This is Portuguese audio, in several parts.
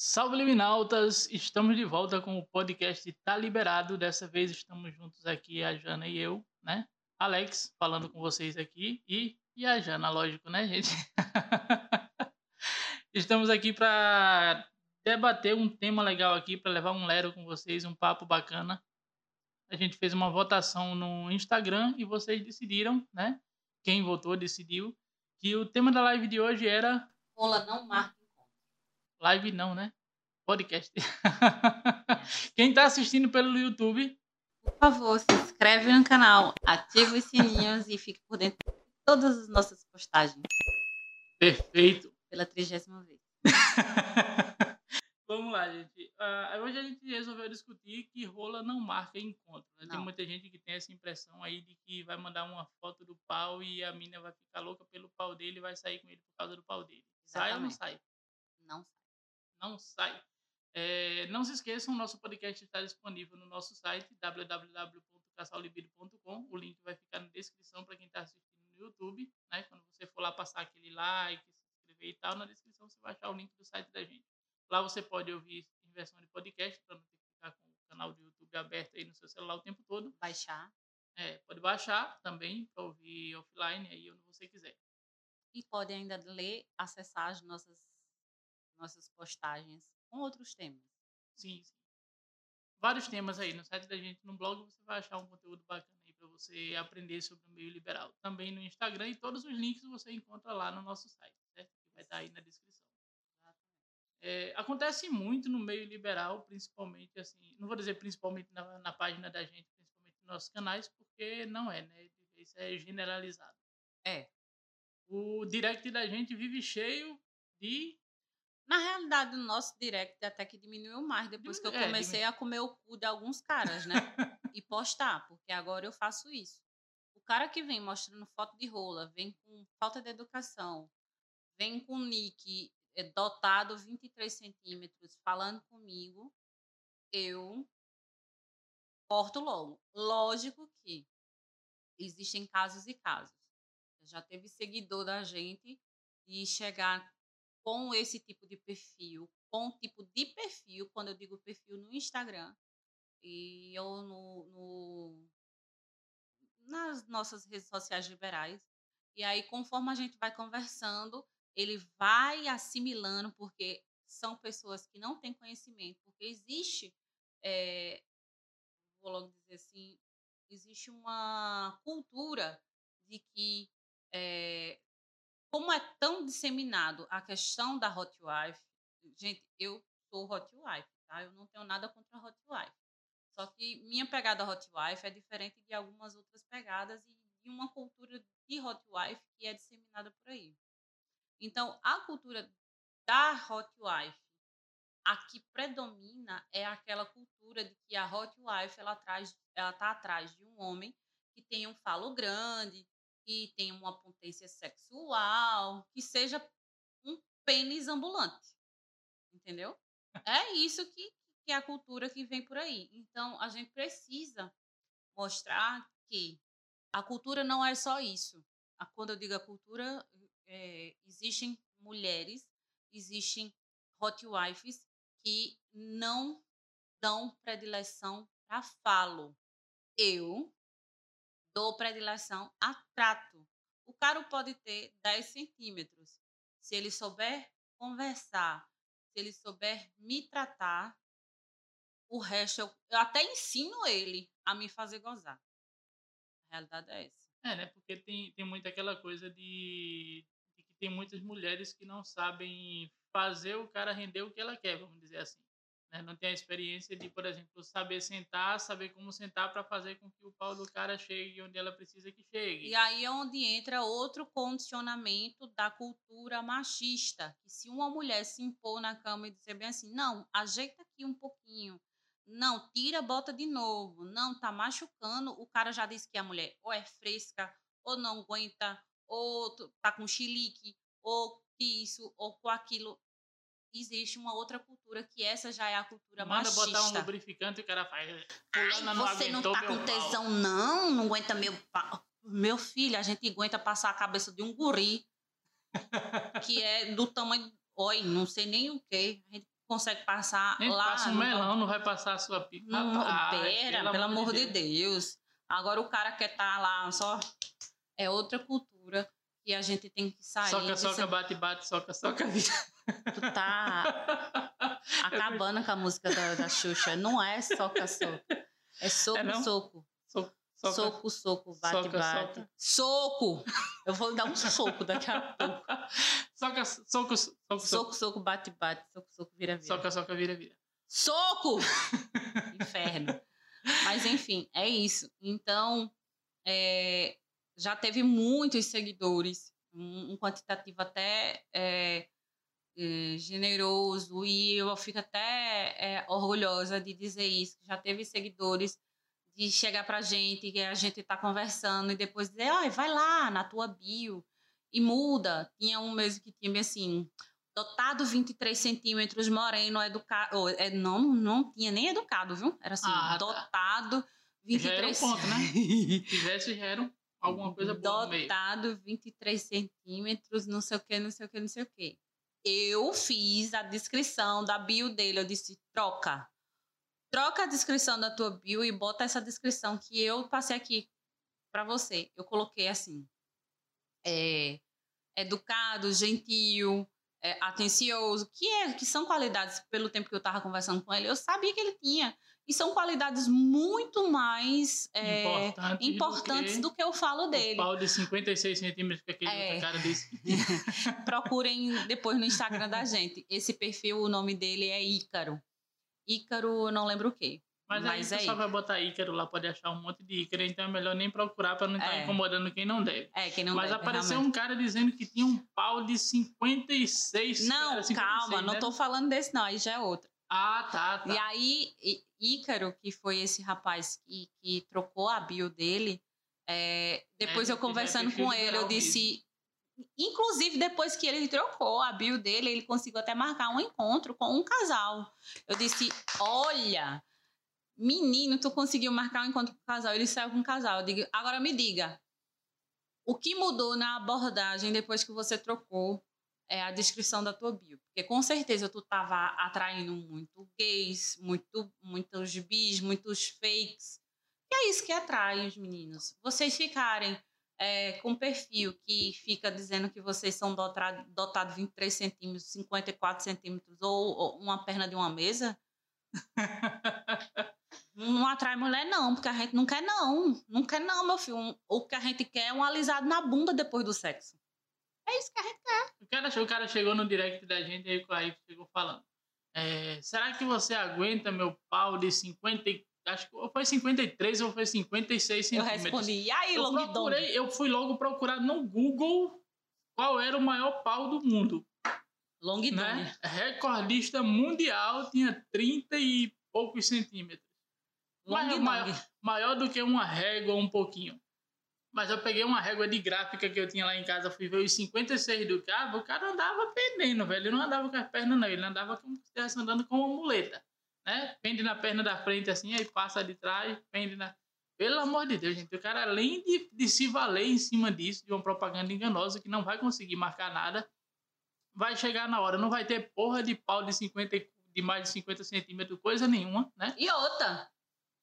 Salve Liminautas! Estamos de volta com o podcast Tá Liberado. Dessa vez estamos juntos aqui, a Jana e eu, né? Alex falando com vocês aqui e, e a Jana, lógico, né, gente? estamos aqui para debater um tema legal aqui, para levar um lero com vocês, um papo bacana. A gente fez uma votação no Instagram e vocês decidiram, né? Quem votou decidiu que o tema da live de hoje era. Rola não marca Live não, né? Podcast. Quem está assistindo pelo YouTube. Por favor, se inscreve no canal, ativa os sininhos e fique por dentro de todas as nossas postagens. Perfeito. Pela trigésima vez. Vamos lá, gente. Uh, hoje a gente resolveu discutir que rola não marca encontro. Né? Tem muita gente que tem essa impressão aí de que vai mandar uma foto do pau e a mina vai ficar louca pelo pau dele e vai sair com ele por causa do pau dele. Exatamente. Sai ou não sai? Não sai não sai. É, não se esqueçam, nosso podcast está disponível no nosso site www.casallibido.com. O link vai ficar na descrição para quem está assistindo no YouTube. Né? Quando você for lá passar aquele like, se inscrever e tal, na descrição você vai achar o link do site da gente. Lá você pode ouvir em versão de podcast, para não ter que ficar com o canal do YouTube aberto aí no seu celular o tempo todo. Baixar. É, pode baixar também para ouvir offline aí onde você quiser. E pode ainda ler, acessar as nossas nossas postagens com outros temas. Sim, sim. Vários temas aí no site da gente, no blog, você vai achar um conteúdo bacana aí para você aprender sobre o meio liberal. Também no Instagram e todos os links você encontra lá no nosso site, certo? Que vai estar aí na descrição. É, acontece muito no meio liberal, principalmente assim, não vou dizer principalmente na, na página da gente, principalmente nos nossos canais, porque não é, né? Isso é generalizado. É. O direct da gente vive cheio de na realidade, o nosso direct até que diminuiu mais depois que eu é, comecei a comer o cu de alguns caras, né? e postar, porque agora eu faço isso. O cara que vem mostrando foto de rola, vem com falta de educação, vem com nick é, dotado 23 centímetros falando comigo, eu corto logo. Lógico que existem casos e casos. Já teve seguidor da gente e chegar com esse tipo de perfil, com tipo de perfil, quando eu digo perfil no Instagram e ou no, no nas nossas redes sociais liberais. E aí, conforme a gente vai conversando, ele vai assimilando, porque são pessoas que não têm conhecimento, porque existe, é, vou logo dizer assim, existe uma cultura de que é, como é tão disseminado a questão da hot wife, gente, eu sou hot wife, tá? Eu não tenho nada contra a hot wife. Só que minha pegada hot wife é diferente de algumas outras pegadas e de uma cultura de hot wife que é disseminada por aí. Então, a cultura da hot wife, a que predomina é aquela cultura de que a hot wife ela traz, ela tá atrás de um homem que tem um falo grande, que tenha uma potência sexual, que seja um pênis ambulante. Entendeu? É isso que, que é a cultura que vem por aí. Então, a gente precisa mostrar que a cultura não é só isso. Quando eu digo a cultura, é, existem mulheres, existem hot wives que não dão predileção para falo. Eu dou predileção a trato. O cara pode ter 10 centímetros. Se ele souber conversar, se ele souber me tratar, o resto eu, eu até ensino ele a me fazer gozar. A realidade é essa. É, né? Porque tem, tem muito aquela coisa de, de que tem muitas mulheres que não sabem fazer o cara render o que ela quer, vamos dizer assim. Né? Não tem a experiência de, por exemplo, saber sentar, saber como sentar para fazer com que o pau do cara chegue onde ela precisa que chegue. E aí é onde entra outro condicionamento da cultura machista, que se uma mulher se impor na cama e dizer bem assim, não, ajeita aqui um pouquinho, não, tira, bota de novo, não, tá machucando, o cara já disse que a mulher ou é fresca, ou não aguenta, ou tá com chilique, ou isso, ou com aquilo existe uma outra cultura que essa já é a cultura Manda machista. botar um lubrificante e o cara faz. Ai, não você não tá com tesão, pau. não? Não aguenta meu pau. Meu filho, a gente aguenta passar a cabeça de um guri que é do tamanho. Oi, não sei nem o que. A gente consegue passar Nem lá. passa um melão, não vai passar a sua pica. Não, pera, pelo, amor de Deus. Deus. Agora o cara quer estar tá lá só. É outra cultura que a gente tem que sair. Soca, soca, bate, bate, soca, soca, vira. Tu tá acabando com a música da, da Xuxa. Não é soca, soca. É soco, É soco. Soca, soca. Soco, soco, bate, Soca, bate. soca. Soco! Eu vou dar um soco daqui a pouco. Soca, soco, soco, soco. Soco, soco, bate, bate. Soco, soco, vira, vira. Soca, soca, vira, vira. Soco! Inferno. Mas enfim, é isso. Então, é, já teve muitos seguidores, um, um quantitativo até é, é, generoso, e eu fico até é, orgulhosa de dizer isso. Já teve seguidores de chegar pra gente, que a gente tá conversando, e depois dizer, ai, vai lá na tua bio e muda. Tinha um mesmo que tinha assim, dotado 23 centímetros, moreno, educado. É, não, não tinha nem educado, viu? Era assim, Ah, tá. dotado Já era um 23 ponto, né? Se tivesse, já era um- alguma coisa. Dotado 23 centímetros, não sei o que, não sei o que, não sei o que. Eu fiz a descrição da bio dele. Eu disse: troca. Troca a descrição da tua bio e bota essa descrição que eu passei aqui para você. Eu coloquei assim: é, educado, gentil, é, atencioso, que, é, que são qualidades, pelo tempo que eu estava conversando com ele, eu sabia que ele tinha. E são qualidades muito mais é, Importantes, importantes do que eu falo o dele. pau de 56 centímetros que aquele É. cara disse. Procurem depois no Instagram da gente. Esse perfil, o nome dele é Ícaro. Ícaro, eu não lembro o quê. Mas, Mas aí é o pessoal vai botar Ícaro lá, pode achar um monte de Ícaro, então é melhor nem procurar para não estar É. incomodando quem não deve. É, quem não Mas deve, apareceu realmente. um cara dizendo que tinha um pau de 56. Não, era 56, calma, não né? tô falando desse não, aí já é outro. Ah, tá, tá. E aí, Ícaro, que foi esse rapaz que, que trocou a bio dele, é, depois É, eu conversando com ele, eu disse... Inclusive, depois que ele trocou a bio dele, ele conseguiu até marcar um encontro com um casal. Eu disse, olha, menino, tu conseguiu marcar um encontro com um casal. Ele saiu com um casal. Eu digo, agora me diga, o que mudou na abordagem depois que você trocou é a descrição da tua bio. Porque com certeza tu tava atraindo muito gays, muito, muitos bis, muitos fakes. E é isso que atrai os meninos. Vocês ficarem é, com perfil que fica dizendo que vocês são dotados dotado 23 centímetros, 54 centímetros ou, ou uma perna de uma mesa. não atrai mulher, não, porque a gente não quer, não. Não quer, não, meu filho. O que a gente quer é um alisado na bunda depois do sexo. É isso gente O cara, o cara chegou no direct da gente e aí chegou falando. é, será que você aguenta meu pau de 50 e- Acho que foi 53 ou foi 56 Eu centímetros. respondi, e aí, eu procurei, eu fui logo procurar no Google qual era o maior pau do mundo. Long Dong. Né? Recordista mundial tinha 30 e poucos centímetros. Dong. maior, maior do que uma régua um pouquinho. Mas eu peguei uma régua de gráfica que eu tinha lá em casa, fui ver os 56 do cara, o cara andava pendendo, velho. Ele não andava com as pernas, não. Ele andava como se estivesse andando com uma muleta. Né? Pende na perna da frente assim, aí passa de trás, pende na. Pelo amor de Deus, gente. O cara, além de, de se valer em cima disso, de uma propaganda enganosa que não vai conseguir marcar nada, vai chegar na hora, não vai ter porra de pau de 50, e- de mais de 50 centímetros, coisa nenhuma, né? E outra,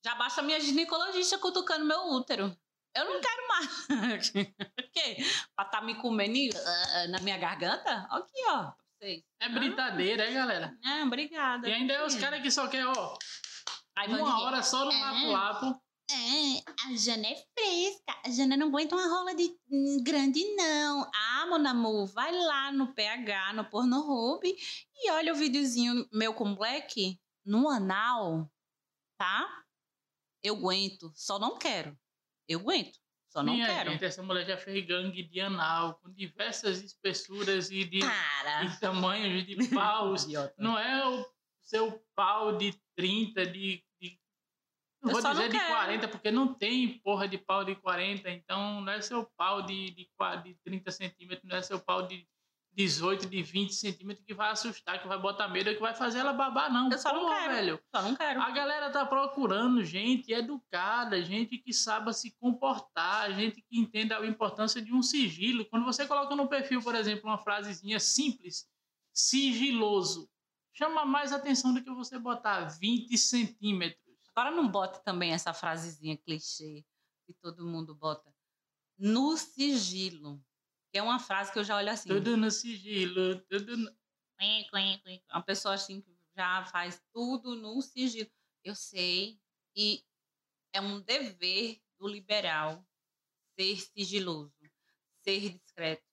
já basta minha ginecologista cutucando meu útero. Eu não quero mais. O quê? Pra tá me comendo e, ah, na minha garganta? Aqui, ó. É brincadeira, é, galera? Ah, obrigada. E ainda é os caras que só querem, ó, Aí uma hora só no É. lapo-lapo. É, a Jana é fresca. A Jana não aguenta uma rola de hum, grande, não. Ah, meu namor, vai lá no PH, no Pornhub e olha o videozinho meu com Black no anal, tá? Eu aguento, só não quero. Eu aguento, só não Minha quero. gente, essa mulher já fez gangue de anal, com diversas espessuras e de, de tamanhos de paus. Não é o seu pau de 30, de. de não vou só não dizer de quero. 40, porque não tem porra de pau de 40, então não é seu pau de, de, de 30 centímetros, não é seu pau de 18, de 20 centímetros que vai assustar, que vai botar medo, que vai fazer ela babar, não. Eu só não quero. velho. Só não quero. A galera tá procurando gente educada, gente que saiba se comportar, gente que entenda a importância de um sigilo. Quando você coloca no perfil, por exemplo, uma frasezinha simples, sigiloso, chama mais atenção do que você botar 20 centímetros. Agora não bote também essa frasezinha clichê que todo mundo bota. No sigilo. É uma frase que eu já olho assim. Tudo no sigilo, tudo no... Uma pessoa assim que já faz tudo no sigilo. Eu sei. E é um dever do liberal ser sigiloso, ser discreto,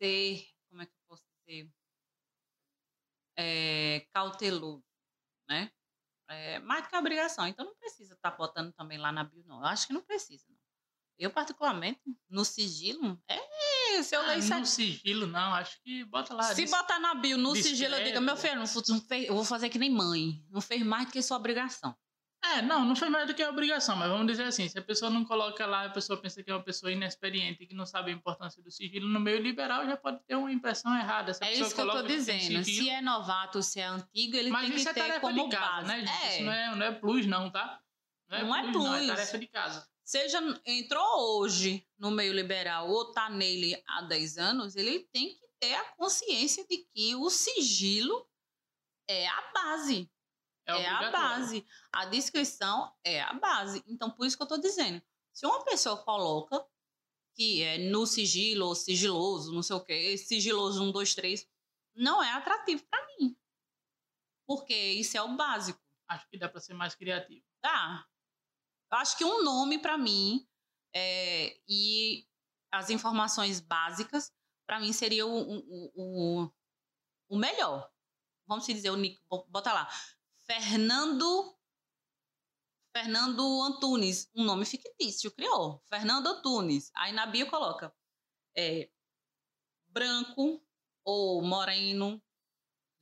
ser, como é que eu posso dizer, é, cauteloso, né? É, mais que a obrigação. Então não precisa estar tá botando também lá na bio, não. Eu acho que não precisa. Eu, particularmente, no sigilo, é. Se eu ah, ler No sigilo, não, acho que bota lá. Se botar na bio, no discreto. sigilo, eu digo, meu filho, não, não fez, eu vou fazer que nem mãe. Não fez mais do que sua obrigação. É, não, não foi mais do que a obrigação, mas vamos dizer assim, se a pessoa não coloca lá, a pessoa pensa que é uma pessoa inexperiente, que não sabe a importância do sigilo, no meio liberal já pode ter uma impressão errada. Se é isso que eu tô dizendo, sigilo, se é novato, se é antigo, ele tem que é ter como casa, base. Né? É. Isso não é, não é plus não, tá? Não é não plus, é plus. Não, é tarefa de casa. Seja entrou hoje no meio liberal ou tá nele há 10 anos, ele tem que ter a consciência de que o sigilo é a base é, é a base. A descrição é a base. Então, por isso que eu estou dizendo. Se uma pessoa coloca que é no sigilo ou sigiloso, não sei o quê, sigiloso um, dois, três, não é atrativo para mim. Porque isso é o básico. Acho que dá para ser mais criativo. Dá. Acho que um nome para mim é, e as informações básicas, para mim, seria o, o, o, o melhor. Vamos dizer, o Nick, bota lá. Fernando Fernando Antunes, um nome fictício, criou. Fernando Antunes. Aí na bio coloca é, branco ou moreno.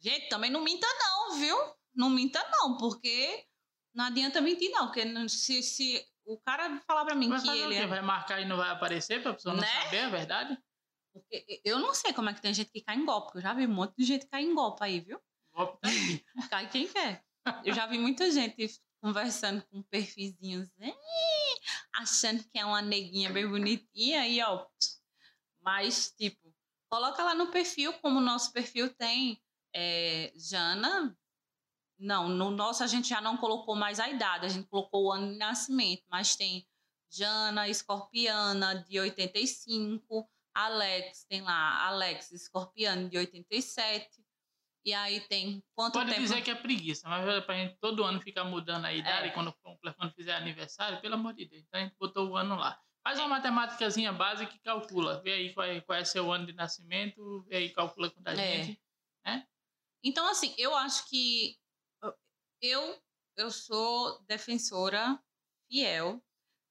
Gente, também não minta não, viu? Não minta não, porque não adianta mentir não, porque se, se o cara falar para mim vai que ele é... Vai marcar e não vai aparecer pra pessoa não né? saber a verdade? Porque eu não sei como é que tem gente que cai em golpe, porque eu já vi um monte de gente cair em golpe aí, viu? Golpe tá. Cai quem quer. Eu já vi muita gente conversando com perfizinhos, achando que é uma neguinha bem bonitinha e ó. Mas, tipo, coloca lá no perfil, como o nosso perfil tem é, Jana. Não, no nosso a gente já não colocou mais a idade, a gente colocou o ano de nascimento, mas tem Jana Escorpiana, de 85, Alex, tem lá Alex Escorpiano, de 87, e aí tem quanto Pode tempo... dizer que é preguiça, mas é pra gente todo ano ficar mudando a idade é. quando, quando fizer aniversário, pelo amor de Deus. Então a gente botou o ano lá. Faz uma matemáticazinha básica e calcula. Vê aí qual é, qual é seu ano de nascimento, vê aí calcula com a é. gente. Né? Então, assim, eu acho que eu, eu sou defensora fiel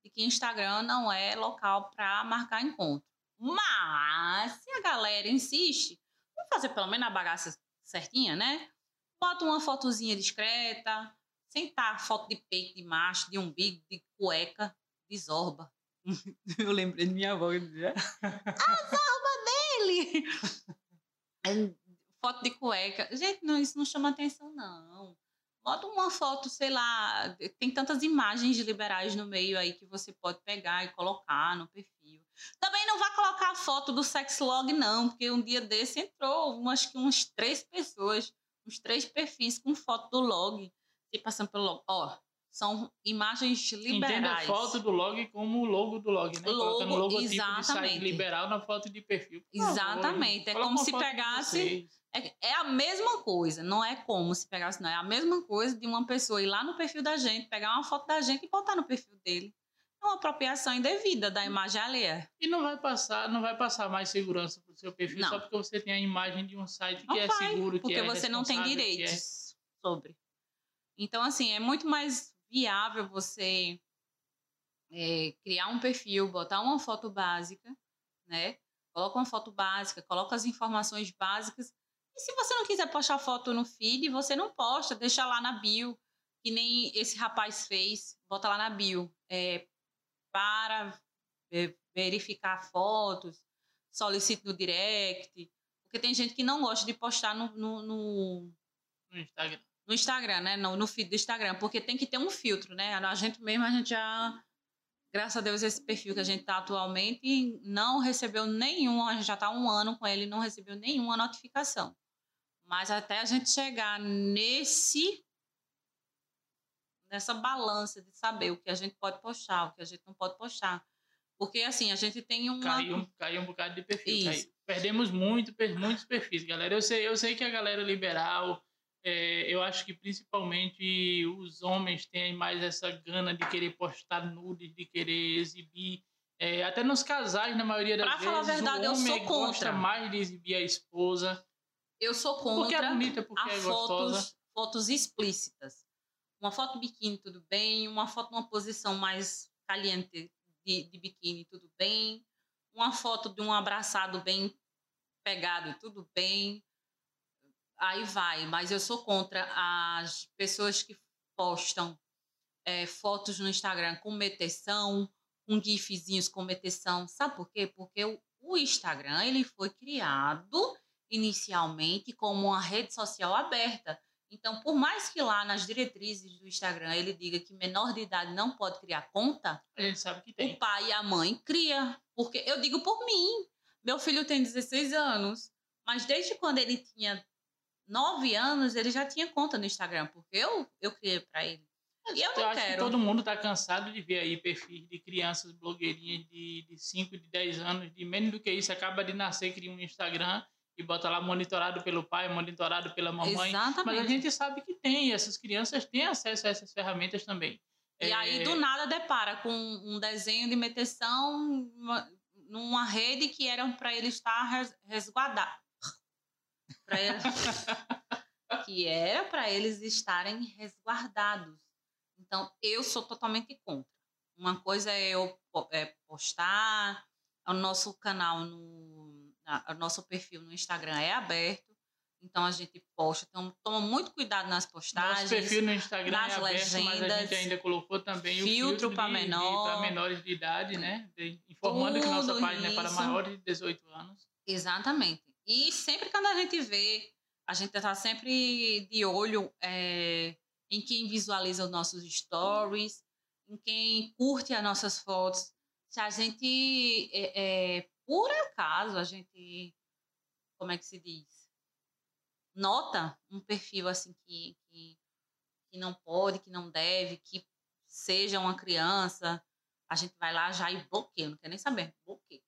de que Instagram não é local para marcar encontro. Mas, se a galera insiste, vamos fazer pelo menos a bagaça certinha, né? Bota uma fotozinha discreta, sentar foto de peito, de macho, de umbigo, de cueca, de zorba. Eu lembrei de minha avó. Né? a zorba dele! foto de cueca. Gente, não, isso não chama atenção, não. Bota uma foto, sei lá, tem tantas imagens liberais no meio aí que você pode pegar e colocar no perfil. Também não vai colocar a foto do sexlog, não, porque um dia desse entrou, acho que umas três pessoas, uns três perfis com foto do log, e passando pelo log. Ó, são imagens liberais. Entenda a foto do log como o logo do log, né? Logo, Colocando o logotipo exatamente. de site liberal na foto de perfil. Exatamente. é como se pegasse... É, é, a mesma coisa, não é como se pegasse, não. É a mesma coisa de uma pessoa ir lá no perfil da gente, pegar uma foto da gente e botar no perfil dele é uma apropriação indevida da imagem alheia. E não vai passar, não vai passar mais segurança para o seu perfil não. só porque você tem a imagem de um site não que é vai, é seguro, porque que é você não tem é direitos é... sobre. Então, assim, é muito mais viável você é, criar um perfil, botar uma foto básica, né? Coloca uma foto básica, coloca as informações básicas. E se você não quiser postar foto no feed, você não posta, deixa lá na bio, que nem esse rapaz fez, bota lá na bio. É, para verificar fotos, solicite no direct, porque tem gente que não gosta de postar no, no, no, no Instagram. No Instagram, né? No, no feed do Instagram, porque tem que ter um filtro, né? A gente mesmo, a gente já, graças a Deus, esse perfil que a gente está atualmente não recebeu nenhum, a gente já está um ano com ele, não recebeu nenhuma notificação. Mas até a gente chegar nesse nessa balança de saber o que a gente pode postar, o que a gente não pode postar. Porque, assim, a gente tem uma... Caiu, caiu um bocado de perfil. Perdemos muito, muitos perfis, galera. Eu sei, eu sei que a galera liberal, é, eu acho que principalmente os homens têm mais essa gana de querer postar nudes, de querer exibir. É, até nos casais, na maioria das pra vezes, falar a verdade, eu sou contra. gosta mais de exibir a esposa. Eu sou contra porque é bonita, porque é fotos, gostosa. fotos explícitas. Uma foto biquíni, tudo bem. Uma foto numa posição mais caliente de, de biquíni, tudo bem. Uma foto de um abraçado bem pegado, tudo bem. Aí vai. Mas eu sou contra as pessoas que postam é, fotos no Instagram com meteção, com gifzinhos com meteção. Sabe por quê? Porque o, o Instagram ele foi criado inicialmente como uma rede social aberta. Então, por mais que lá nas diretrizes do Instagram ele diga que menor de idade não pode criar conta, a gente sabe que tem. o pai e a mãe cria. Porque eu digo por mim. Meu filho tem 16 anos, mas desde quando ele tinha 9 anos, ele já tinha conta no Instagram, porque eu, eu criei para ele. E eu, eu não acho quero. que todo mundo está cansado de ver aí perfis de crianças blogueirinhas de, de 5, de 10 anos, de menos do que isso, acaba de nascer, cria um Instagram e bota lá monitorado pelo pai, monitorado pela mamãe. Exatamente. Mas a gente sabe que tem, essas crianças têm acesso a essas ferramentas também. E É, aí, do nada, depara com um desenho de meteção uma- numa rede que era para ele estar res- resguardado. Pra ele- que era para eles estarem resguardados. Então, eu sou totalmente contra. Uma coisa é eu é, postar, o nosso canal, no, o nosso perfil no Instagram é aberto, então a gente posta, então toma muito cuidado nas postagens. Nosso perfil no Instagram nas é aberto, mas a legendas, gente ainda colocou também o filtro filtro pra de- de- menor. menores de idade, né? De- informando que nossa página é para isso. maiores de 18 anos. Exatamente. E sempre quando a gente vê, a gente está sempre de olho é, em quem visualiza os nossos stories, em quem curte as nossas fotos. Se a gente, é, é, por acaso, a gente, como é que se diz? Nota um perfil assim que, que, que não pode, que não deve, que seja uma criança, a gente vai lá já e bloqueia, não quer nem saber, bloqueia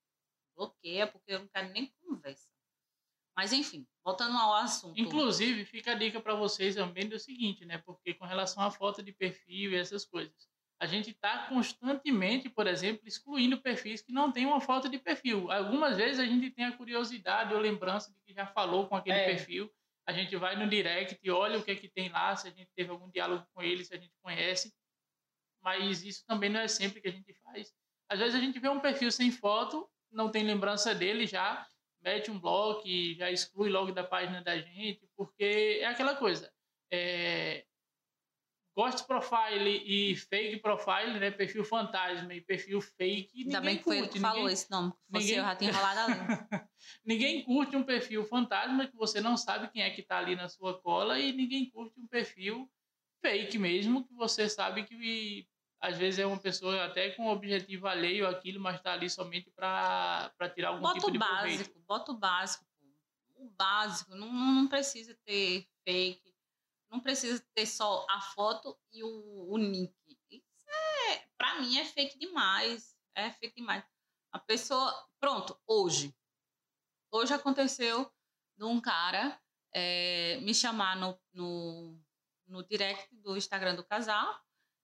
bloqueia porque eu não quero nem conversa. Mas enfim, voltando ao assunto. Inclusive, fica a dica para vocês também do seguinte, né? Porque com relação à foto de perfil e essas coisas, a gente está constantemente, por exemplo, excluindo perfis que não têm uma foto de perfil. Algumas vezes a gente tem a curiosidade ou lembrança de que já falou com aquele É. perfil. A gente vai no direct e olha o que é que tem lá, se a gente teve algum diálogo com ele, se a gente conhece. Mas isso também não é sempre que a gente faz. Às vezes a gente vê um perfil sem foto, não tem lembrança dele já, mete um bloco e já exclui logo da página da gente, porque é aquela coisa. É, ghost profile e fake profile, né? Perfil fantasma e perfil fake. Ainda ninguém bem que foi ele curte, que falou ninguém, esse nome. Fosse ninguém- eu, já tinha enrolado ali. ninguém curte um perfil fantasma que você não sabe quem é que está ali na sua cola e ninguém curte um perfil fake mesmo, que você sabe que às vezes é uma pessoa até com objetivo alheio àquilo, mas está ali somente para tirar algum Bota tipo de proveito. básico, bota o básico. O básico, não, não precisa ter fake, não precisa ter só a foto e o, o nick. Isso é, pra mim, é fake demais. É fake demais. A pessoa, pronto, hoje. Hoje aconteceu de um cara é, me chamar no, no, no direct do Instagram do casal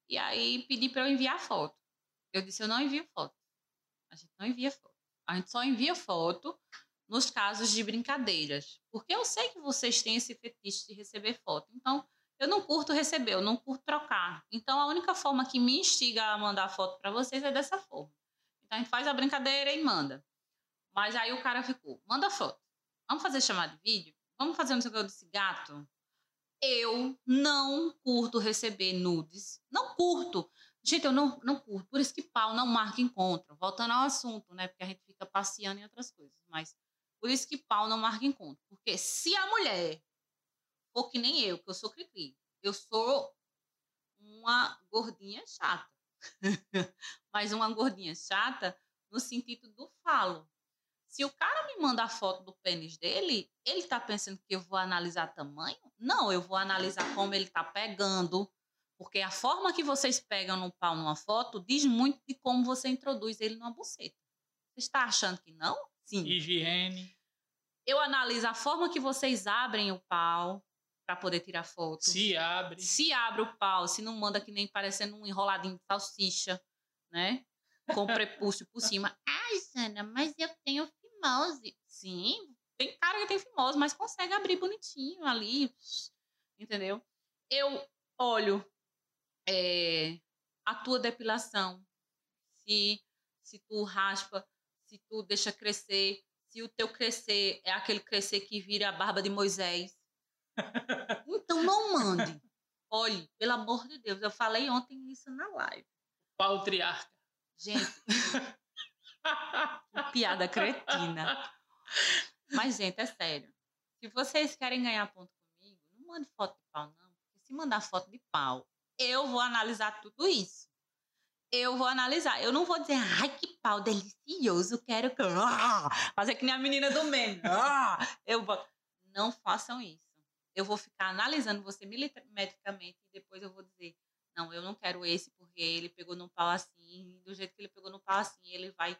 e aí pedir para eu enviar foto. Eu disse, eu não envio foto. A gente não envia foto. A gente só envia foto nos casos de brincadeiras. Porque eu sei que vocês têm esse fetiche de receber foto. Então, eu não curto receber, eu não curto trocar. Então, a única forma que me instiga a mandar foto para vocês é dessa forma. Então, a gente faz a brincadeira e manda. Mas aí o cara ficou, manda foto. Vamos fazer chamada de vídeo? Vamos fazer um jogo desse gato? Eu não curto receber nudes. Não curto. Gente, eu não, não curto. Por isso que pau não marca encontro. Voltando ao assunto, né? Porque a gente fica passeando em outras coisas. Mas por isso que pau não marca encontro. Porque se a mulher for que nem eu, que eu sou cri eu sou uma gordinha chata. Mas uma gordinha chata no sentido do falo. Se o cara me manda a foto do pênis dele, ele tá pensando que eu vou analisar tamanho? Não, eu vou analisar como ele tá pegando. Porque a forma que vocês pegam no pau numa foto diz muito de como você introduz ele numa buceta. Você está achando que não? Sim. Higiene. Eu analiso a forma que vocês abrem o pau para poder tirar foto. Se abre. Se abre o pau, se não manda que nem parecendo um enroladinho de salsicha, né? Com prepúcio por cima. Ai, Sana, mas eu tenho fimose. Sim, tem cara que tem fimose, mas consegue abrir bonitinho ali. Entendeu? Eu olho é, a tua depilação. Se, se tu raspa, se tu deixa crescer, se o teu crescer é aquele crescer que vira a barba de Moisés. Então não mande. Olhe, pelo amor de Deus, eu falei ontem isso na live. Pau triarca. Gente, piada cretina. Mas, gente, é sério. Se vocês querem ganhar ponto comigo, não mande foto de pau, não. Porque se mandar foto de pau, eu vou analisar tudo isso. Eu vou analisar. Eu não vou dizer, ai, que pau delicioso, quero ah, fazer que nem a menina do meme. Ah, eu vou. Não façam isso. Eu vou ficar analisando você milimetricamente e depois eu vou dizer, não, eu não quero esse porque ele pegou no pau assim, do jeito que ele pegou no pau assim, ele vai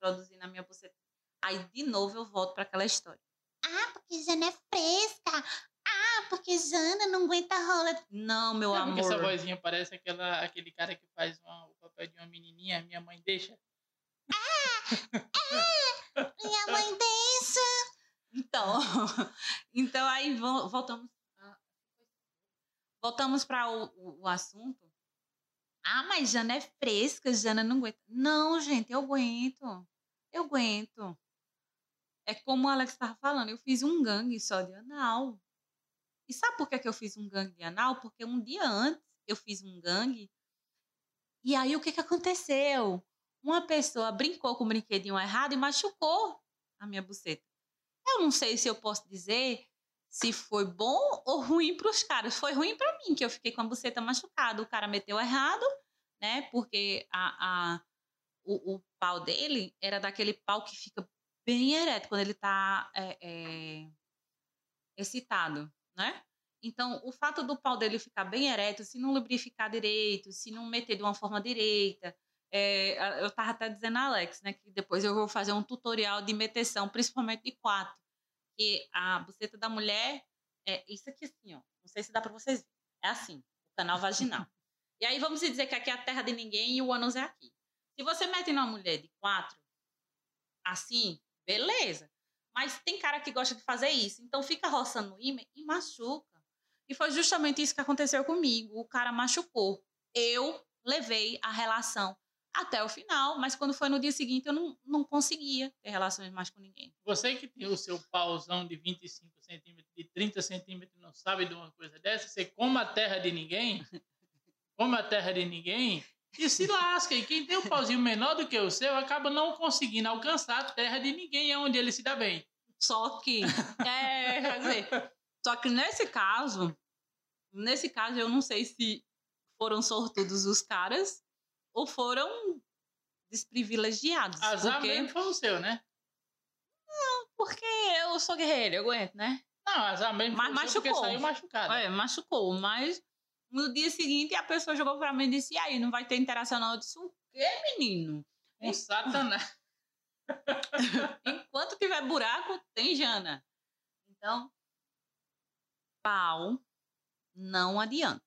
introduzir na minha buceta. Aí, de novo, eu volto para aquela história. Ah, porque Jana é fresca. Ah, porque Jana não aguenta rola. Não, meu Sabe amor. essa vozinha parece aquela, aquele cara que faz uma, o papel de uma menininha, minha mãe deixa. Ah, ah minha mãe deixa. Então, então aí voltamos voltamos para o, o, o, assunto. Ah, mas Jana é fresca, Jana não aguenta. Não, gente, eu aguento. Eu aguento. É como o Alex estava falando, eu fiz um gangue só de anal. E sabe por que, que eu fiz um gangue de anal? Porque um dia antes eu fiz um gangue. E aí o que, que aconteceu? Uma pessoa brincou com o brinquedinho errado e machucou a minha buceta. Eu não sei se eu posso dizer se foi bom ou ruim para os caras. Foi ruim para mim, que eu fiquei com a buceta machucada. O cara meteu errado, né? Porque a, a, o, o pau dele era daquele pau que fica bem ereto quando ele está é, é, excitado, né? Então, o fato do pau dele ficar bem ereto, se não lubrificar direito, se não meter de uma forma direita, é, eu estava até dizendo a Alex, né, que depois eu vou fazer um tutorial de meteção, principalmente de quatro, que a buceta da mulher é isso aqui assim, ó, não sei se dá para vocês verem, é assim, o canal vaginal. e aí vamos dizer que aqui é a terra de ninguém e o ânus é aqui. Se você mete numa mulher de quatro, assim, beleza. Mas tem cara que gosta de fazer isso. Então fica roçando o ímã e machuca. E foi justamente isso que aconteceu comigo. O cara machucou. Eu levei a relação até o final, mas quando foi no dia seguinte eu não, não conseguia ter relações mais com ninguém. Você que tem o seu pauzão de 25 centímetros, de 30 centímetros, não sabe de uma coisa dessa, você come a terra de ninguém, come a terra de ninguém e se lasca. E quem tem um pauzinho menor do que o seu acaba não conseguindo alcançar a terra de ninguém, é onde ele se dá bem. Só que, é, quer dizer, só que nesse caso, nesse caso eu não sei se foram sortudos os caras ou foram desprivilegiados. Azar porque... mesmo foi o seu, né? Não, porque eu sou guerreiro, eu aguento, né? Não, azar mesmo mas machucou. porque saiu machucado. É, machucou, mas no dia seguinte a pessoa jogou pra mim e disse, e aí, não vai ter interação não? Eu disse, o quê, menino? Um satanás. Enquanto tiver buraco, tem Jana. Então, pau não adianta.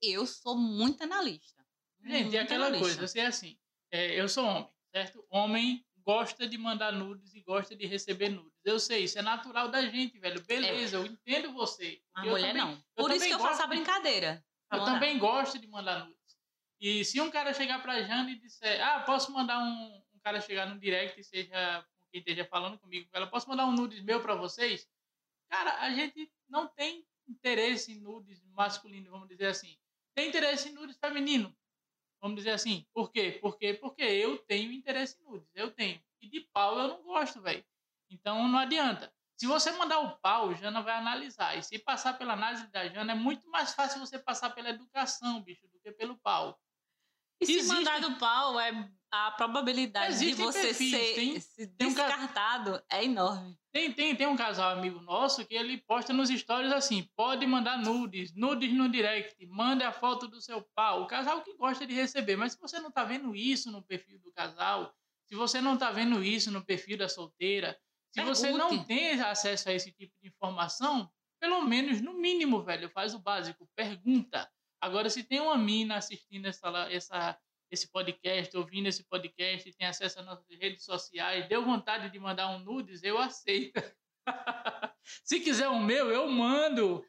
Eu sou muito analista. Gente, é aquela analista. coisa, assim, é assim, é, eu sou homem, certo? Homem gosta de mandar nudes e gosta de receber nudes. Eu sei, isso é natural da gente, velho. Beleza, é. eu entendo você. A mulher também, não. Por isso que eu faço a brincadeira. Eu mandar. também gosto de mandar nudes. E se um cara chegar pra Jane e disser, ah, posso mandar um, um cara chegar no direct, seja com quem esteja falando comigo, ela posso mandar um nudes meu pra vocês? Cara, a gente não tem interesse em nudes masculino, vamos dizer assim. Tem interesse em nudes feminino. Vamos dizer assim. Por quê? Porque, porque eu tenho interesse em nudes. Eu tenho. E de pau eu não gosto, velho. Então não adianta. Se você mandar o pau, Jana vai analisar. E se passar pela análise da Jana, é muito mais fácil você passar pela educação, bicho, do que pelo pau. E Existe... se mandar do pau, é a probabilidade Existem de você perfis, ser tem, tem descartado um é enorme. Tem, tem, tem um casal amigo nosso que ele posta nos stories assim: pode mandar nudes, nudes no direct, mande a foto do seu pau. O casal que gosta de receber. Mas se você não tá vendo isso no perfil do casal, se você não tá vendo isso no perfil da solteira, se Pergunte. você não tem acesso a esse tipo de informação, pelo menos, no mínimo, velho, faz o básico, pergunta. Agora, se tem uma mina assistindo essa, essa esse podcast, ouvindo esse podcast, tem acesso às nossas redes sociais, deu vontade de mandar um nudes, eu aceito. Se quiser o meu, eu mando.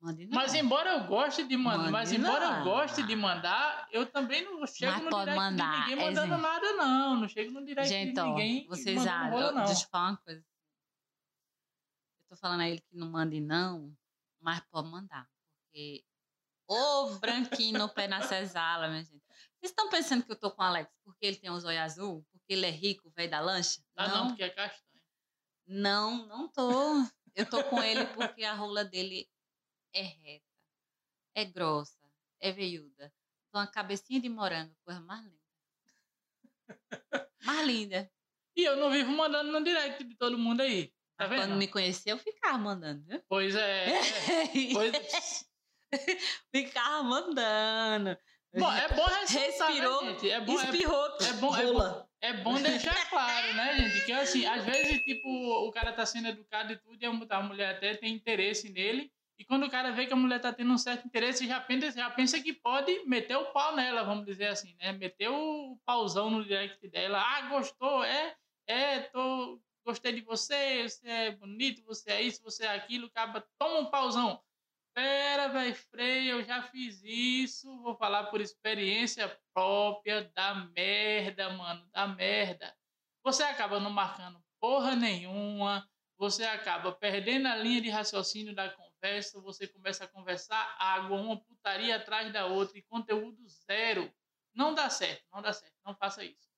Mas embora eu goste de mandar, mas embora eu goste de mandar, eu também não chego mas no direct mandar. de ninguém mandando é, nada, não. Não chego no direct Gente, de ninguém. Vocês já, rola, não. deixa eu falar uma coisa. Eu tô falando a ele que não mande, não, mas pode mandar. Porque o branquinho no pé na cesala, minha gente. Vocês estão pensando que eu tô com o Alex porque ele tem os olhos azul? Porque ele é rico, velho da lancha? Ah, não, não, porque é castanho. Não, não tô. Eu tô com ele porque a rola dele é reta, é grossa, é veiuda. Uma cabecinha de morango, coisa mais linda. Mais linda. E eu não vivo mandando no direct de todo mundo aí. Tá vendo? Quando me conheceu, eu ficava mandando, viu? Pois é. pois... ficava mandando. Bom, é bom ressaltar, né, Respirou, né, gente? É bom, espirrou, é, é bom, é bom, é bom deixar claro, né, gente? Que assim, às vezes, tipo, o cara tá sendo educado e tudo, e a mulher até tem interesse nele, e quando o cara vê que a mulher tá tendo um certo interesse, já pensa, já pensa que pode meter o pau nela, vamos dizer assim, né? Meter o pauzão no direct dela. Ah, gostou, é, é, tô, gostei de você, você é bonito, você é isso, você é aquilo, acaba, toma um pauzão. Pera, velho, freio, eu já fiz isso. Vou falar por experiência própria da merda, mano, da merda. Você acaba não marcando porra nenhuma, você acaba perdendo a linha de raciocínio da conversa, você começa a conversar água, uma putaria atrás da outra e conteúdo zero. Não dá certo, não dá certo, não faça isso.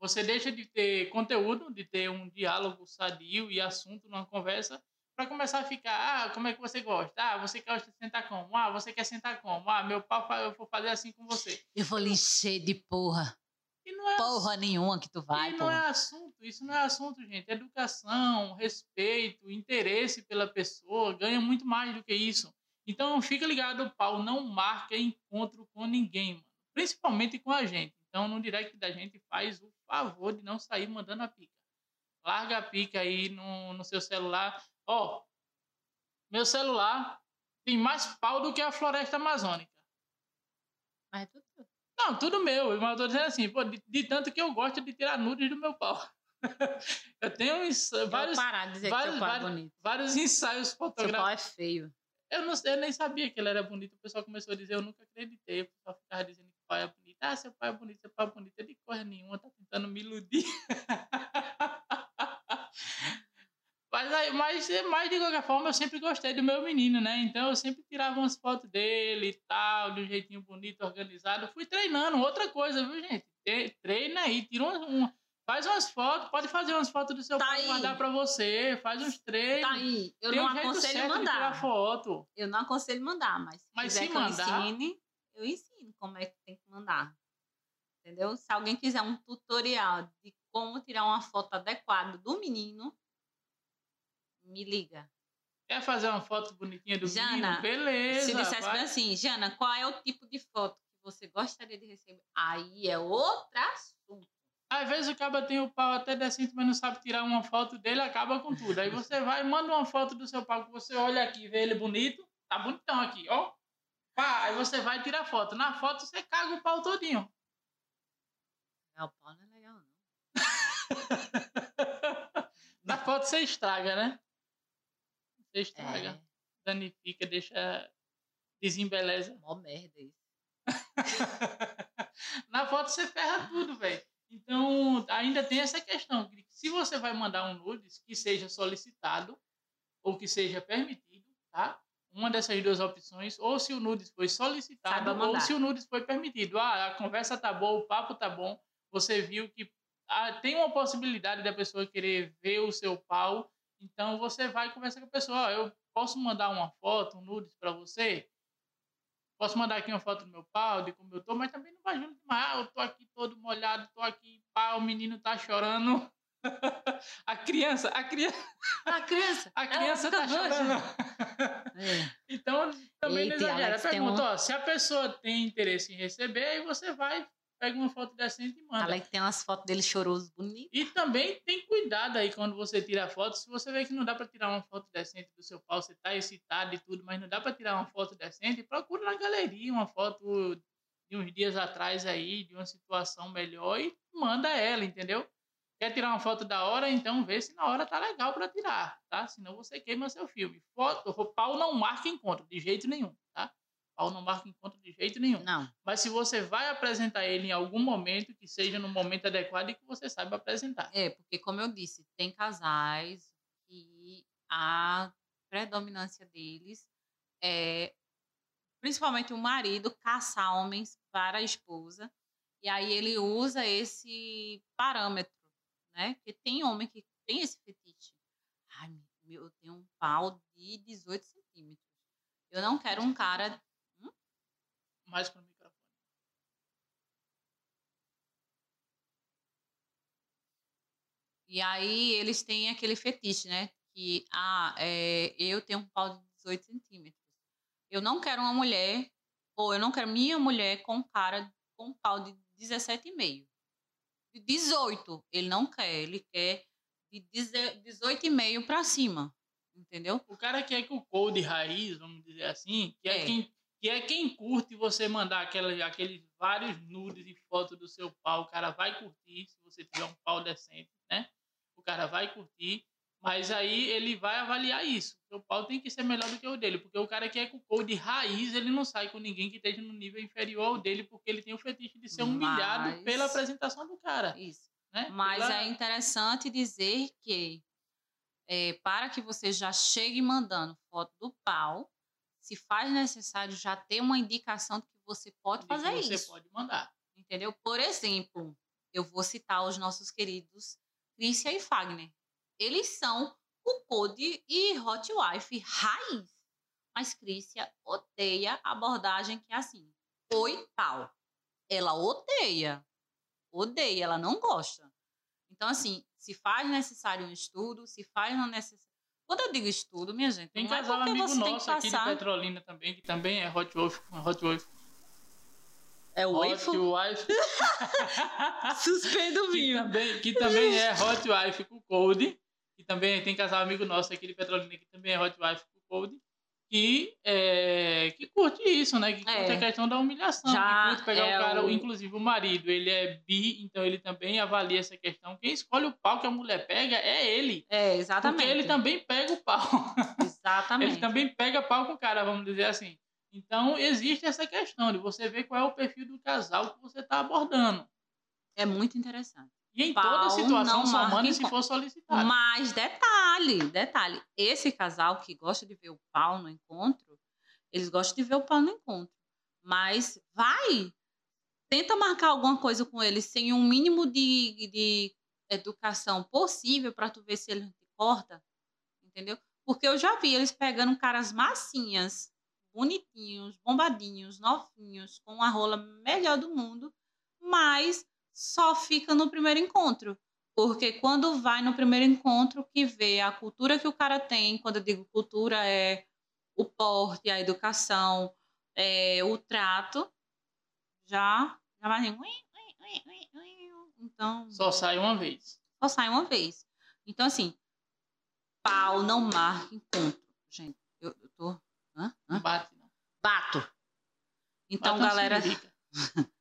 Você deixa de ter conteúdo, de ter um diálogo sadio e assunto numa conversa para começar a ficar, ah, como é que você gosta? Ah, você quer sentar como? Ah, você quer sentar como? Ah, meu pau, eu vou fazer assim com você. Eu vou lhe encher de porra. E não é porra ass... nenhuma que tu vai, E não é assunto, isso não é assunto, gente. Educação, respeito, interesse pela pessoa, ganha muito mais do que isso. Então, fica ligado, o pau não marca encontro com ninguém, mano. Principalmente com a gente. Então, no direct da gente, faz o favor de não sair mandando a pica. Larga a pica aí no, no seu celular Ó, meu celular tem mais pau do que a floresta amazônica. Mas é tudo. Não, tudo meu. Mas eu tô dizendo assim, pô, de, de tanto que eu gosto de tirar nudes do meu pau. eu tenho uns, vários, parar de dizer vários, que seu pau é bonito. vários ensaios fotográficos. Seu pau é feio. Eu, não, eu nem sabia que ele era bonito. O pessoal começou a dizer, eu nunca acreditei. O pessoal ficava dizendo que o pai é bonito. Ah, seu pai é bonito, seu pai é bonito. Eu de coisa nenhuma, tá tentando me iludir. Mas, mas, mas de qualquer forma, eu sempre gostei do meu menino, né? Então eu sempre tirava umas fotos dele e tal, de um jeitinho bonito, organizado. Fui treinando. Outra coisa, viu, gente? Treina aí, tira uma, faz umas fotos, pode fazer umas fotos do seu tá pai e mandar pra você. Faz uns treinos. Tá aí. Eu Tem não um aconselho mandar. tirar foto. Eu não aconselho mandar, mas se mas quiser se mandar, eu ensine, eu ensino como é que tem que mandar. Entendeu? Se alguém quiser um tutorial de como tirar uma foto adequada do menino, me liga. Quer fazer uma foto bonitinha do Jana, menino? Beleza. Se dissesse bem assim, Jana, qual é o tipo de foto que você gostaria de receber? Aí é outro assunto. Às vezes o cara tem o pau até decente, mas não sabe tirar uma foto dele, acaba com tudo. Aí você vai, manda uma foto do seu pau, que você olha aqui, vê ele bonito, tá bonitão aqui, ó. Pá, aí você vai tirar foto. Na foto você caga o pau todinho. É, o pau não é legal, não. Na foto você estraga, né? Você estraga, é. danifica, deixa. desembeleza. Mó merda isso. Na foto você ferra tudo, velho. Então, ainda tem essa questão. Que se você vai mandar um nudes que seja solicitado ou que seja permitido, tá? Uma dessas duas opções, ou se o nudes foi solicitado ou se o nudes foi permitido. Ah, a conversa tá boa, o papo tá bom, você viu que ah, tem uma possibilidade da pessoa querer ver o seu pau então você vai conversar com a pessoa, oh, eu posso mandar uma foto, um nudes para você? Posso mandar aqui uma foto do meu pau, de como eu tô, mas também não vai junto demais. Ah, eu tô aqui molhado, tô aqui, pá, o menino tá chorando. a criança, a criança. A criança. A criança tá chorando. É. Então, também Eita, não exagera. Pergunta, um... ó, se a pessoa tem interesse em receber, aí você vai pega uma foto decente e manda. Alex tem umas fotos dele choroso bonito. E também tem cuidado aí quando você tira a foto. Se você vê que não dá para tirar uma foto decente do seu pau, você tá excitado e tudo, mas não dá para tirar uma foto decente, procura na galeria uma foto de uns dias atrás aí, de uma situação melhor e manda ela, entendeu? Quer tirar uma foto da hora? Então vê se na hora tá legal para tirar, tá? Senão você queima seu filme. Foto, o pau não marca encontro de jeito nenhum, tá? pau não marca encontro de jeito nenhum. Não. Mas se você vai apresentar ele em algum momento, que seja no momento adequado e que você saiba apresentar. É, porque como eu disse, tem casais que a predominância deles é principalmente o marido caçar homens para a esposa. E aí ele usa esse parâmetro, né? Porque tem homem que tem esse fetiche. Ai, meu, eu tenho um pau de 18 centímetros. Eu não quero um cara mais para o microfone. E aí eles têm aquele fetiche, né? Que ah, é, eu tenho um pau de 18 centímetros. Eu não quero uma mulher, ou eu não quero minha mulher com cara com pau de 17,5. De 18, ele não quer, ele quer de 18,5 para cima. Entendeu? O cara quer que o cold raiz, vamos dizer assim, que é, é quem que é quem curte você mandar aquela, aqueles vários nudes e fotos do seu pau. O cara vai curtir, se você tiver um pau decente, né? O cara vai curtir, mas aí ele vai avaliar isso. O pau tem que ser melhor do que o dele, porque o cara que é com de raiz, ele não sai com ninguém que esteja no nível inferior ao dele, porque ele tem o fetiche de ser humilhado mas... pela apresentação do cara. Isso. Né? Mas pela... é interessante dizer que é, para que você já chegue mandando foto do pau, se faz necessário já ter uma indicação de que você pode de fazer você isso. Você pode mandar. Entendeu? Por exemplo, eu vou citar os nossos queridos Crícia e Fagner. Eles são o Code e Hot Wife raiz. Mas Crícia odeia a abordagem que é assim. Oi, tal. Ela odeia. Odeia, ela não gosta. Então, assim, se faz necessário um estudo, se faz necessário quando eu digo estudo, minha gente, tem casal é amigo nosso aqui de Petrolina também, que também é Hot Wolf. Hot Wolf. É o Hot Wife. Suspendo o vinho. Que também, que também é Hot Wife com Cold. E também tem casal amigo nosso aqui de Petrolina que também é Hot Wife com Cold que, é, que curte isso, né? Que curte é. a questão da humilhação, Já que curte pegar é o cara, o... inclusive o marido, ele é bi, então ele também avalia essa questão. Quem escolhe o pau que a mulher pega é ele. É, exatamente. Porque ele também pega o pau. Exatamente. ele também pega pau com o cara, vamos dizer assim. Então, existe essa questão de você ver qual é o perfil do casal que você está abordando. É muito interessante. E em toda situação, só manda se for solicitado. Mas detalhe, detalhe. Esse casal que gosta de ver o pau no encontro, eles gostam de ver o pau no encontro. Mas vai, tenta marcar alguma coisa com eles sem um mínimo de, de educação possível para tu ver se ele te corta, entendeu? Porque eu já vi eles pegando caras massinhas, bonitinhos, bombadinhos, novinhos, com a rola melhor do mundo, mas só fica no primeiro encontro. Porque quando vai no primeiro encontro que vê a cultura que o cara tem, quando eu digo cultura é o porte, a educação, é, o trato, já, já vai assim, então só sai uma vez. Só sai uma vez. Então assim, pau não marca encontro, gente. Eu, eu tô, hã? Hã? Bate não. Bato. Então, Bate galera,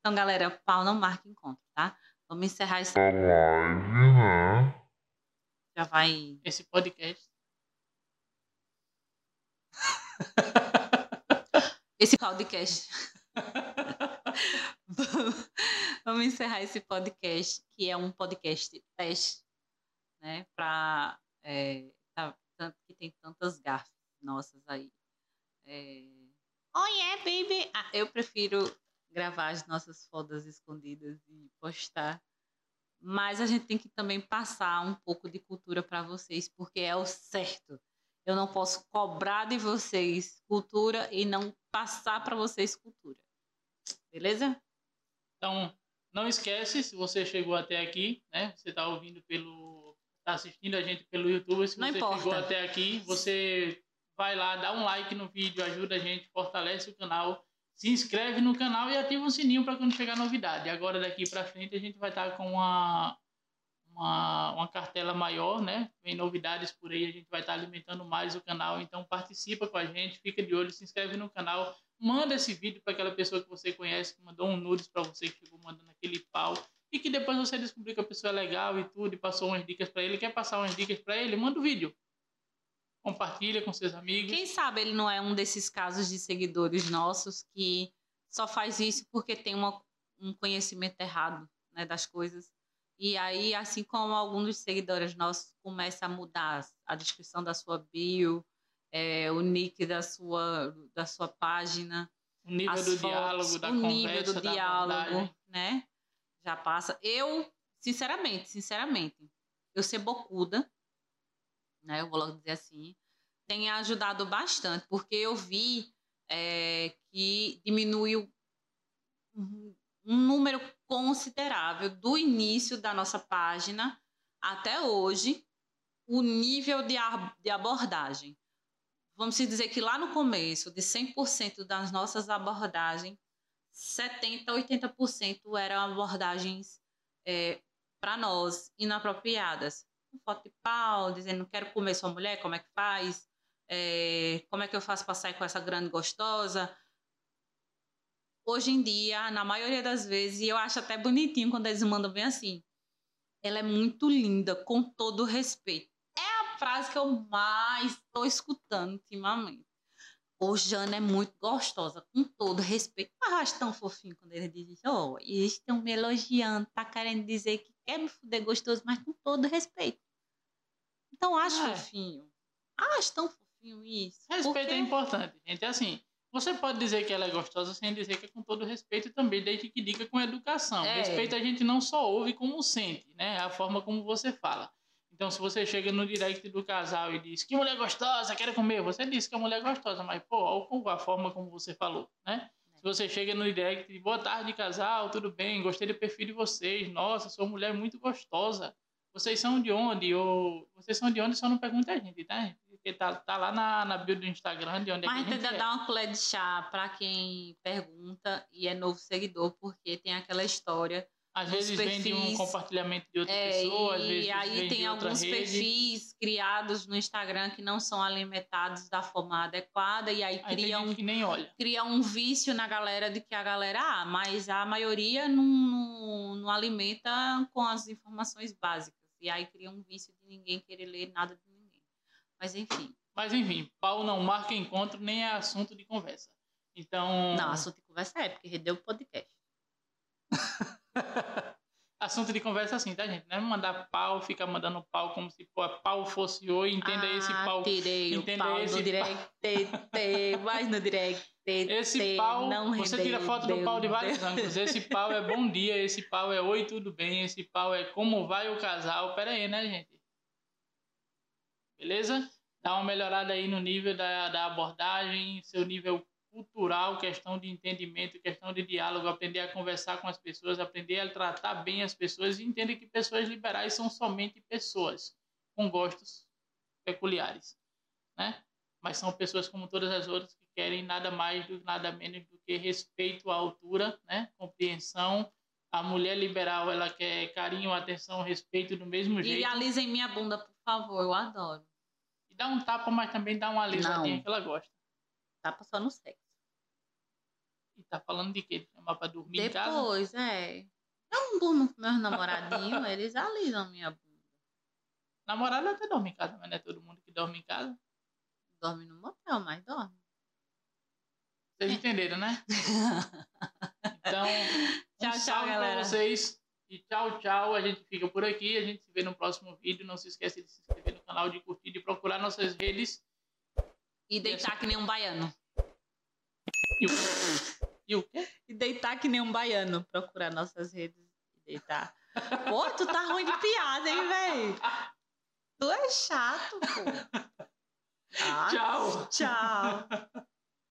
Então, galera, pau não marca encontro, tá? Vamos encerrar essa live, né? Já vai. Esse podcast. Esse podcast. Vamos encerrar esse podcast, que é um podcast teste, né? Para é, tá, tanto que tem tantas gafas nossas aí. É... Oh yeah, baby! Ah, eu prefiro gravar as nossas fotos escondidas e postar. Mas a gente tem que também passar um pouco de cultura para vocês, porque é o certo. Eu não posso cobrar de vocês cultura e não passar para vocês cultura. Beleza? Então, não esquece, se você chegou até aqui, né? Você está ouvindo pelo. está assistindo a gente pelo YouTube. Se não você importa. chegou até aqui, você vai lá, dá um like no vídeo, ajuda a gente, fortalece o canal, se inscreve no canal e ativa o sininho para quando chegar novidade. Agora daqui para frente a gente vai estar tá com uma, uma, uma cartela maior, né? Vem novidades por aí, a gente vai estar tá alimentando mais o canal, então participa com a gente, fica de olho, se inscreve no canal, manda esse vídeo para aquela pessoa que você conhece, que mandou um nudes para você, que chegou mandando aquele pau, e que depois você descobriu que a pessoa é legal e tudo, e passou umas dicas para ele, quer passar umas dicas para ele, manda o um vídeo compartilha com seus amigos. Quem sabe ele não é um desses casos de seguidores nossos que só faz isso porque tem uma, um conhecimento errado né, das coisas. E aí, assim como alguns dos seguidores nossos começam a mudar a descrição da sua bio, é, o nick da sua, da sua página, o nível do fotos, diálogo, da o conversa, nível do diálogo, né? Já passa. Eu, sinceramente, sinceramente, eu ser bocuda, né? Eu vou logo dizer assim, tem ajudado bastante, porque eu vi é, que diminuiu um, número considerável do início da nossa página até hoje o nível de, de abordagem. Vamos dizer que lá no começo, de 100% das nossas abordagens, 70%, 80% eram abordagens é, para nós inapropriadas com foto de pau, dizendo quero comer sua mulher, como é que faz? É, como é que eu faço para sair com essa grande gostosa? Hoje em dia, na maioria das vezes, e eu acho até bonitinho quando eles mandam bem assim. Ela é muito linda, com todo respeito. É a frase que eu mais estou escutando ultimamente. Ô, Jana é muito gostosa, com todo respeito. Mas acho tão fofinho quando eles dizem isso. Oh, eles estão me elogiando, tá querendo dizer que quer me fuder gostoso, mas com todo respeito. Então, acho é. fofinho. Acho tão fofinho isso. Respeito porque... é importante, gente. É assim, você pode dizer que ela é gostosa sem dizer que é com todo respeito também, desde que diga com educação. É. Respeito a gente não só ouve como sente, né? É a forma como você fala. Então, se você chega no direct do casal e diz que mulher gostosa, quero comer, você disse que a mulher é gostosa, mas, pô, a forma como você falou, né? Se você chega no direct e boa tarde, casal, tudo bem, gostei do perfil de vocês, nossa, sua mulher é muito gostosa. Vocês são de onde? Ou vocês são de onde? Só não pergunta a gente, tá? Porque tá, tá lá na, na bio do Instagram de onde Mas é que a gente é. dar uma colher de chá para quem pergunta e é novo seguidor, porque tem aquela história às vezes perfis, vem de um compartilhamento de outra é, pessoa, às vezes E aí tem alguns perfis criados no Instagram que não são alimentados da forma adequada e aí, aí cria, um, cria um vício na galera de que a galera, ah, mas a maioria não, não, não alimenta com as informações básicas. E aí cria um vício de ninguém querer ler nada de ninguém. Mas enfim. Mas enfim, pau não marca encontro nem é assunto de conversa. Então. Não, assunto de conversa é, porque rendeu o podcast. Assunto de conversa assim, tá, gente? Não é mandar pau, ficar mandando pau como se pô, pau fosse oi, entenda ah, esse pau. Tirei entenda o pau esse no direct, mais no direct. Esse pau, não você tira foto do pau de vários ângulos. Esse pau é bom dia, esse pau é oi, tudo bem, esse pau é como vai o casal. Pera aí, né, gente? Beleza? Dá uma melhorada aí no nível da, da abordagem, seu nível cultural, questão de entendimento, questão de diálogo, aprender a conversar com as pessoas, aprender a tratar bem as pessoas e entender que pessoas liberais são somente pessoas com gostos peculiares, né? Mas são pessoas como todas as outras que querem nada mais do nada menos do que respeito à altura, né? Compreensão. A mulher liberal, ela quer carinho, atenção, respeito do mesmo jeito. E alisem minha bunda, por favor, eu adoro. E dá um tapa, mas também dá uma alisadinha Não. que ela gosta. Tapa só no sexo. E tá falando de quê? Chamar pra dormir Depois, em casa? Depois, é. Eu não durmo com meus namoradinhos, eles alisam minha bunda. Namorado até dorme em casa, mas não é todo mundo que dorme em casa. Dorme no motel, mas dorme. Vocês entenderam, né? Então, tchau, um tchau, galera. pra vocês. E tchau, tchau. A gente fica por aqui. A gente se vê no próximo vídeo. Não se esqueça de se inscrever no canal, de curtir, de procurar nossas redes. E deitar e que nem um baiano. E o, e o quê? E deitar que nem um baiano. Procurar nossas redes e deitar. Pô, tu tá ruim de piada, hein, velho? Tu é chato, pô. Tchau. Tchau.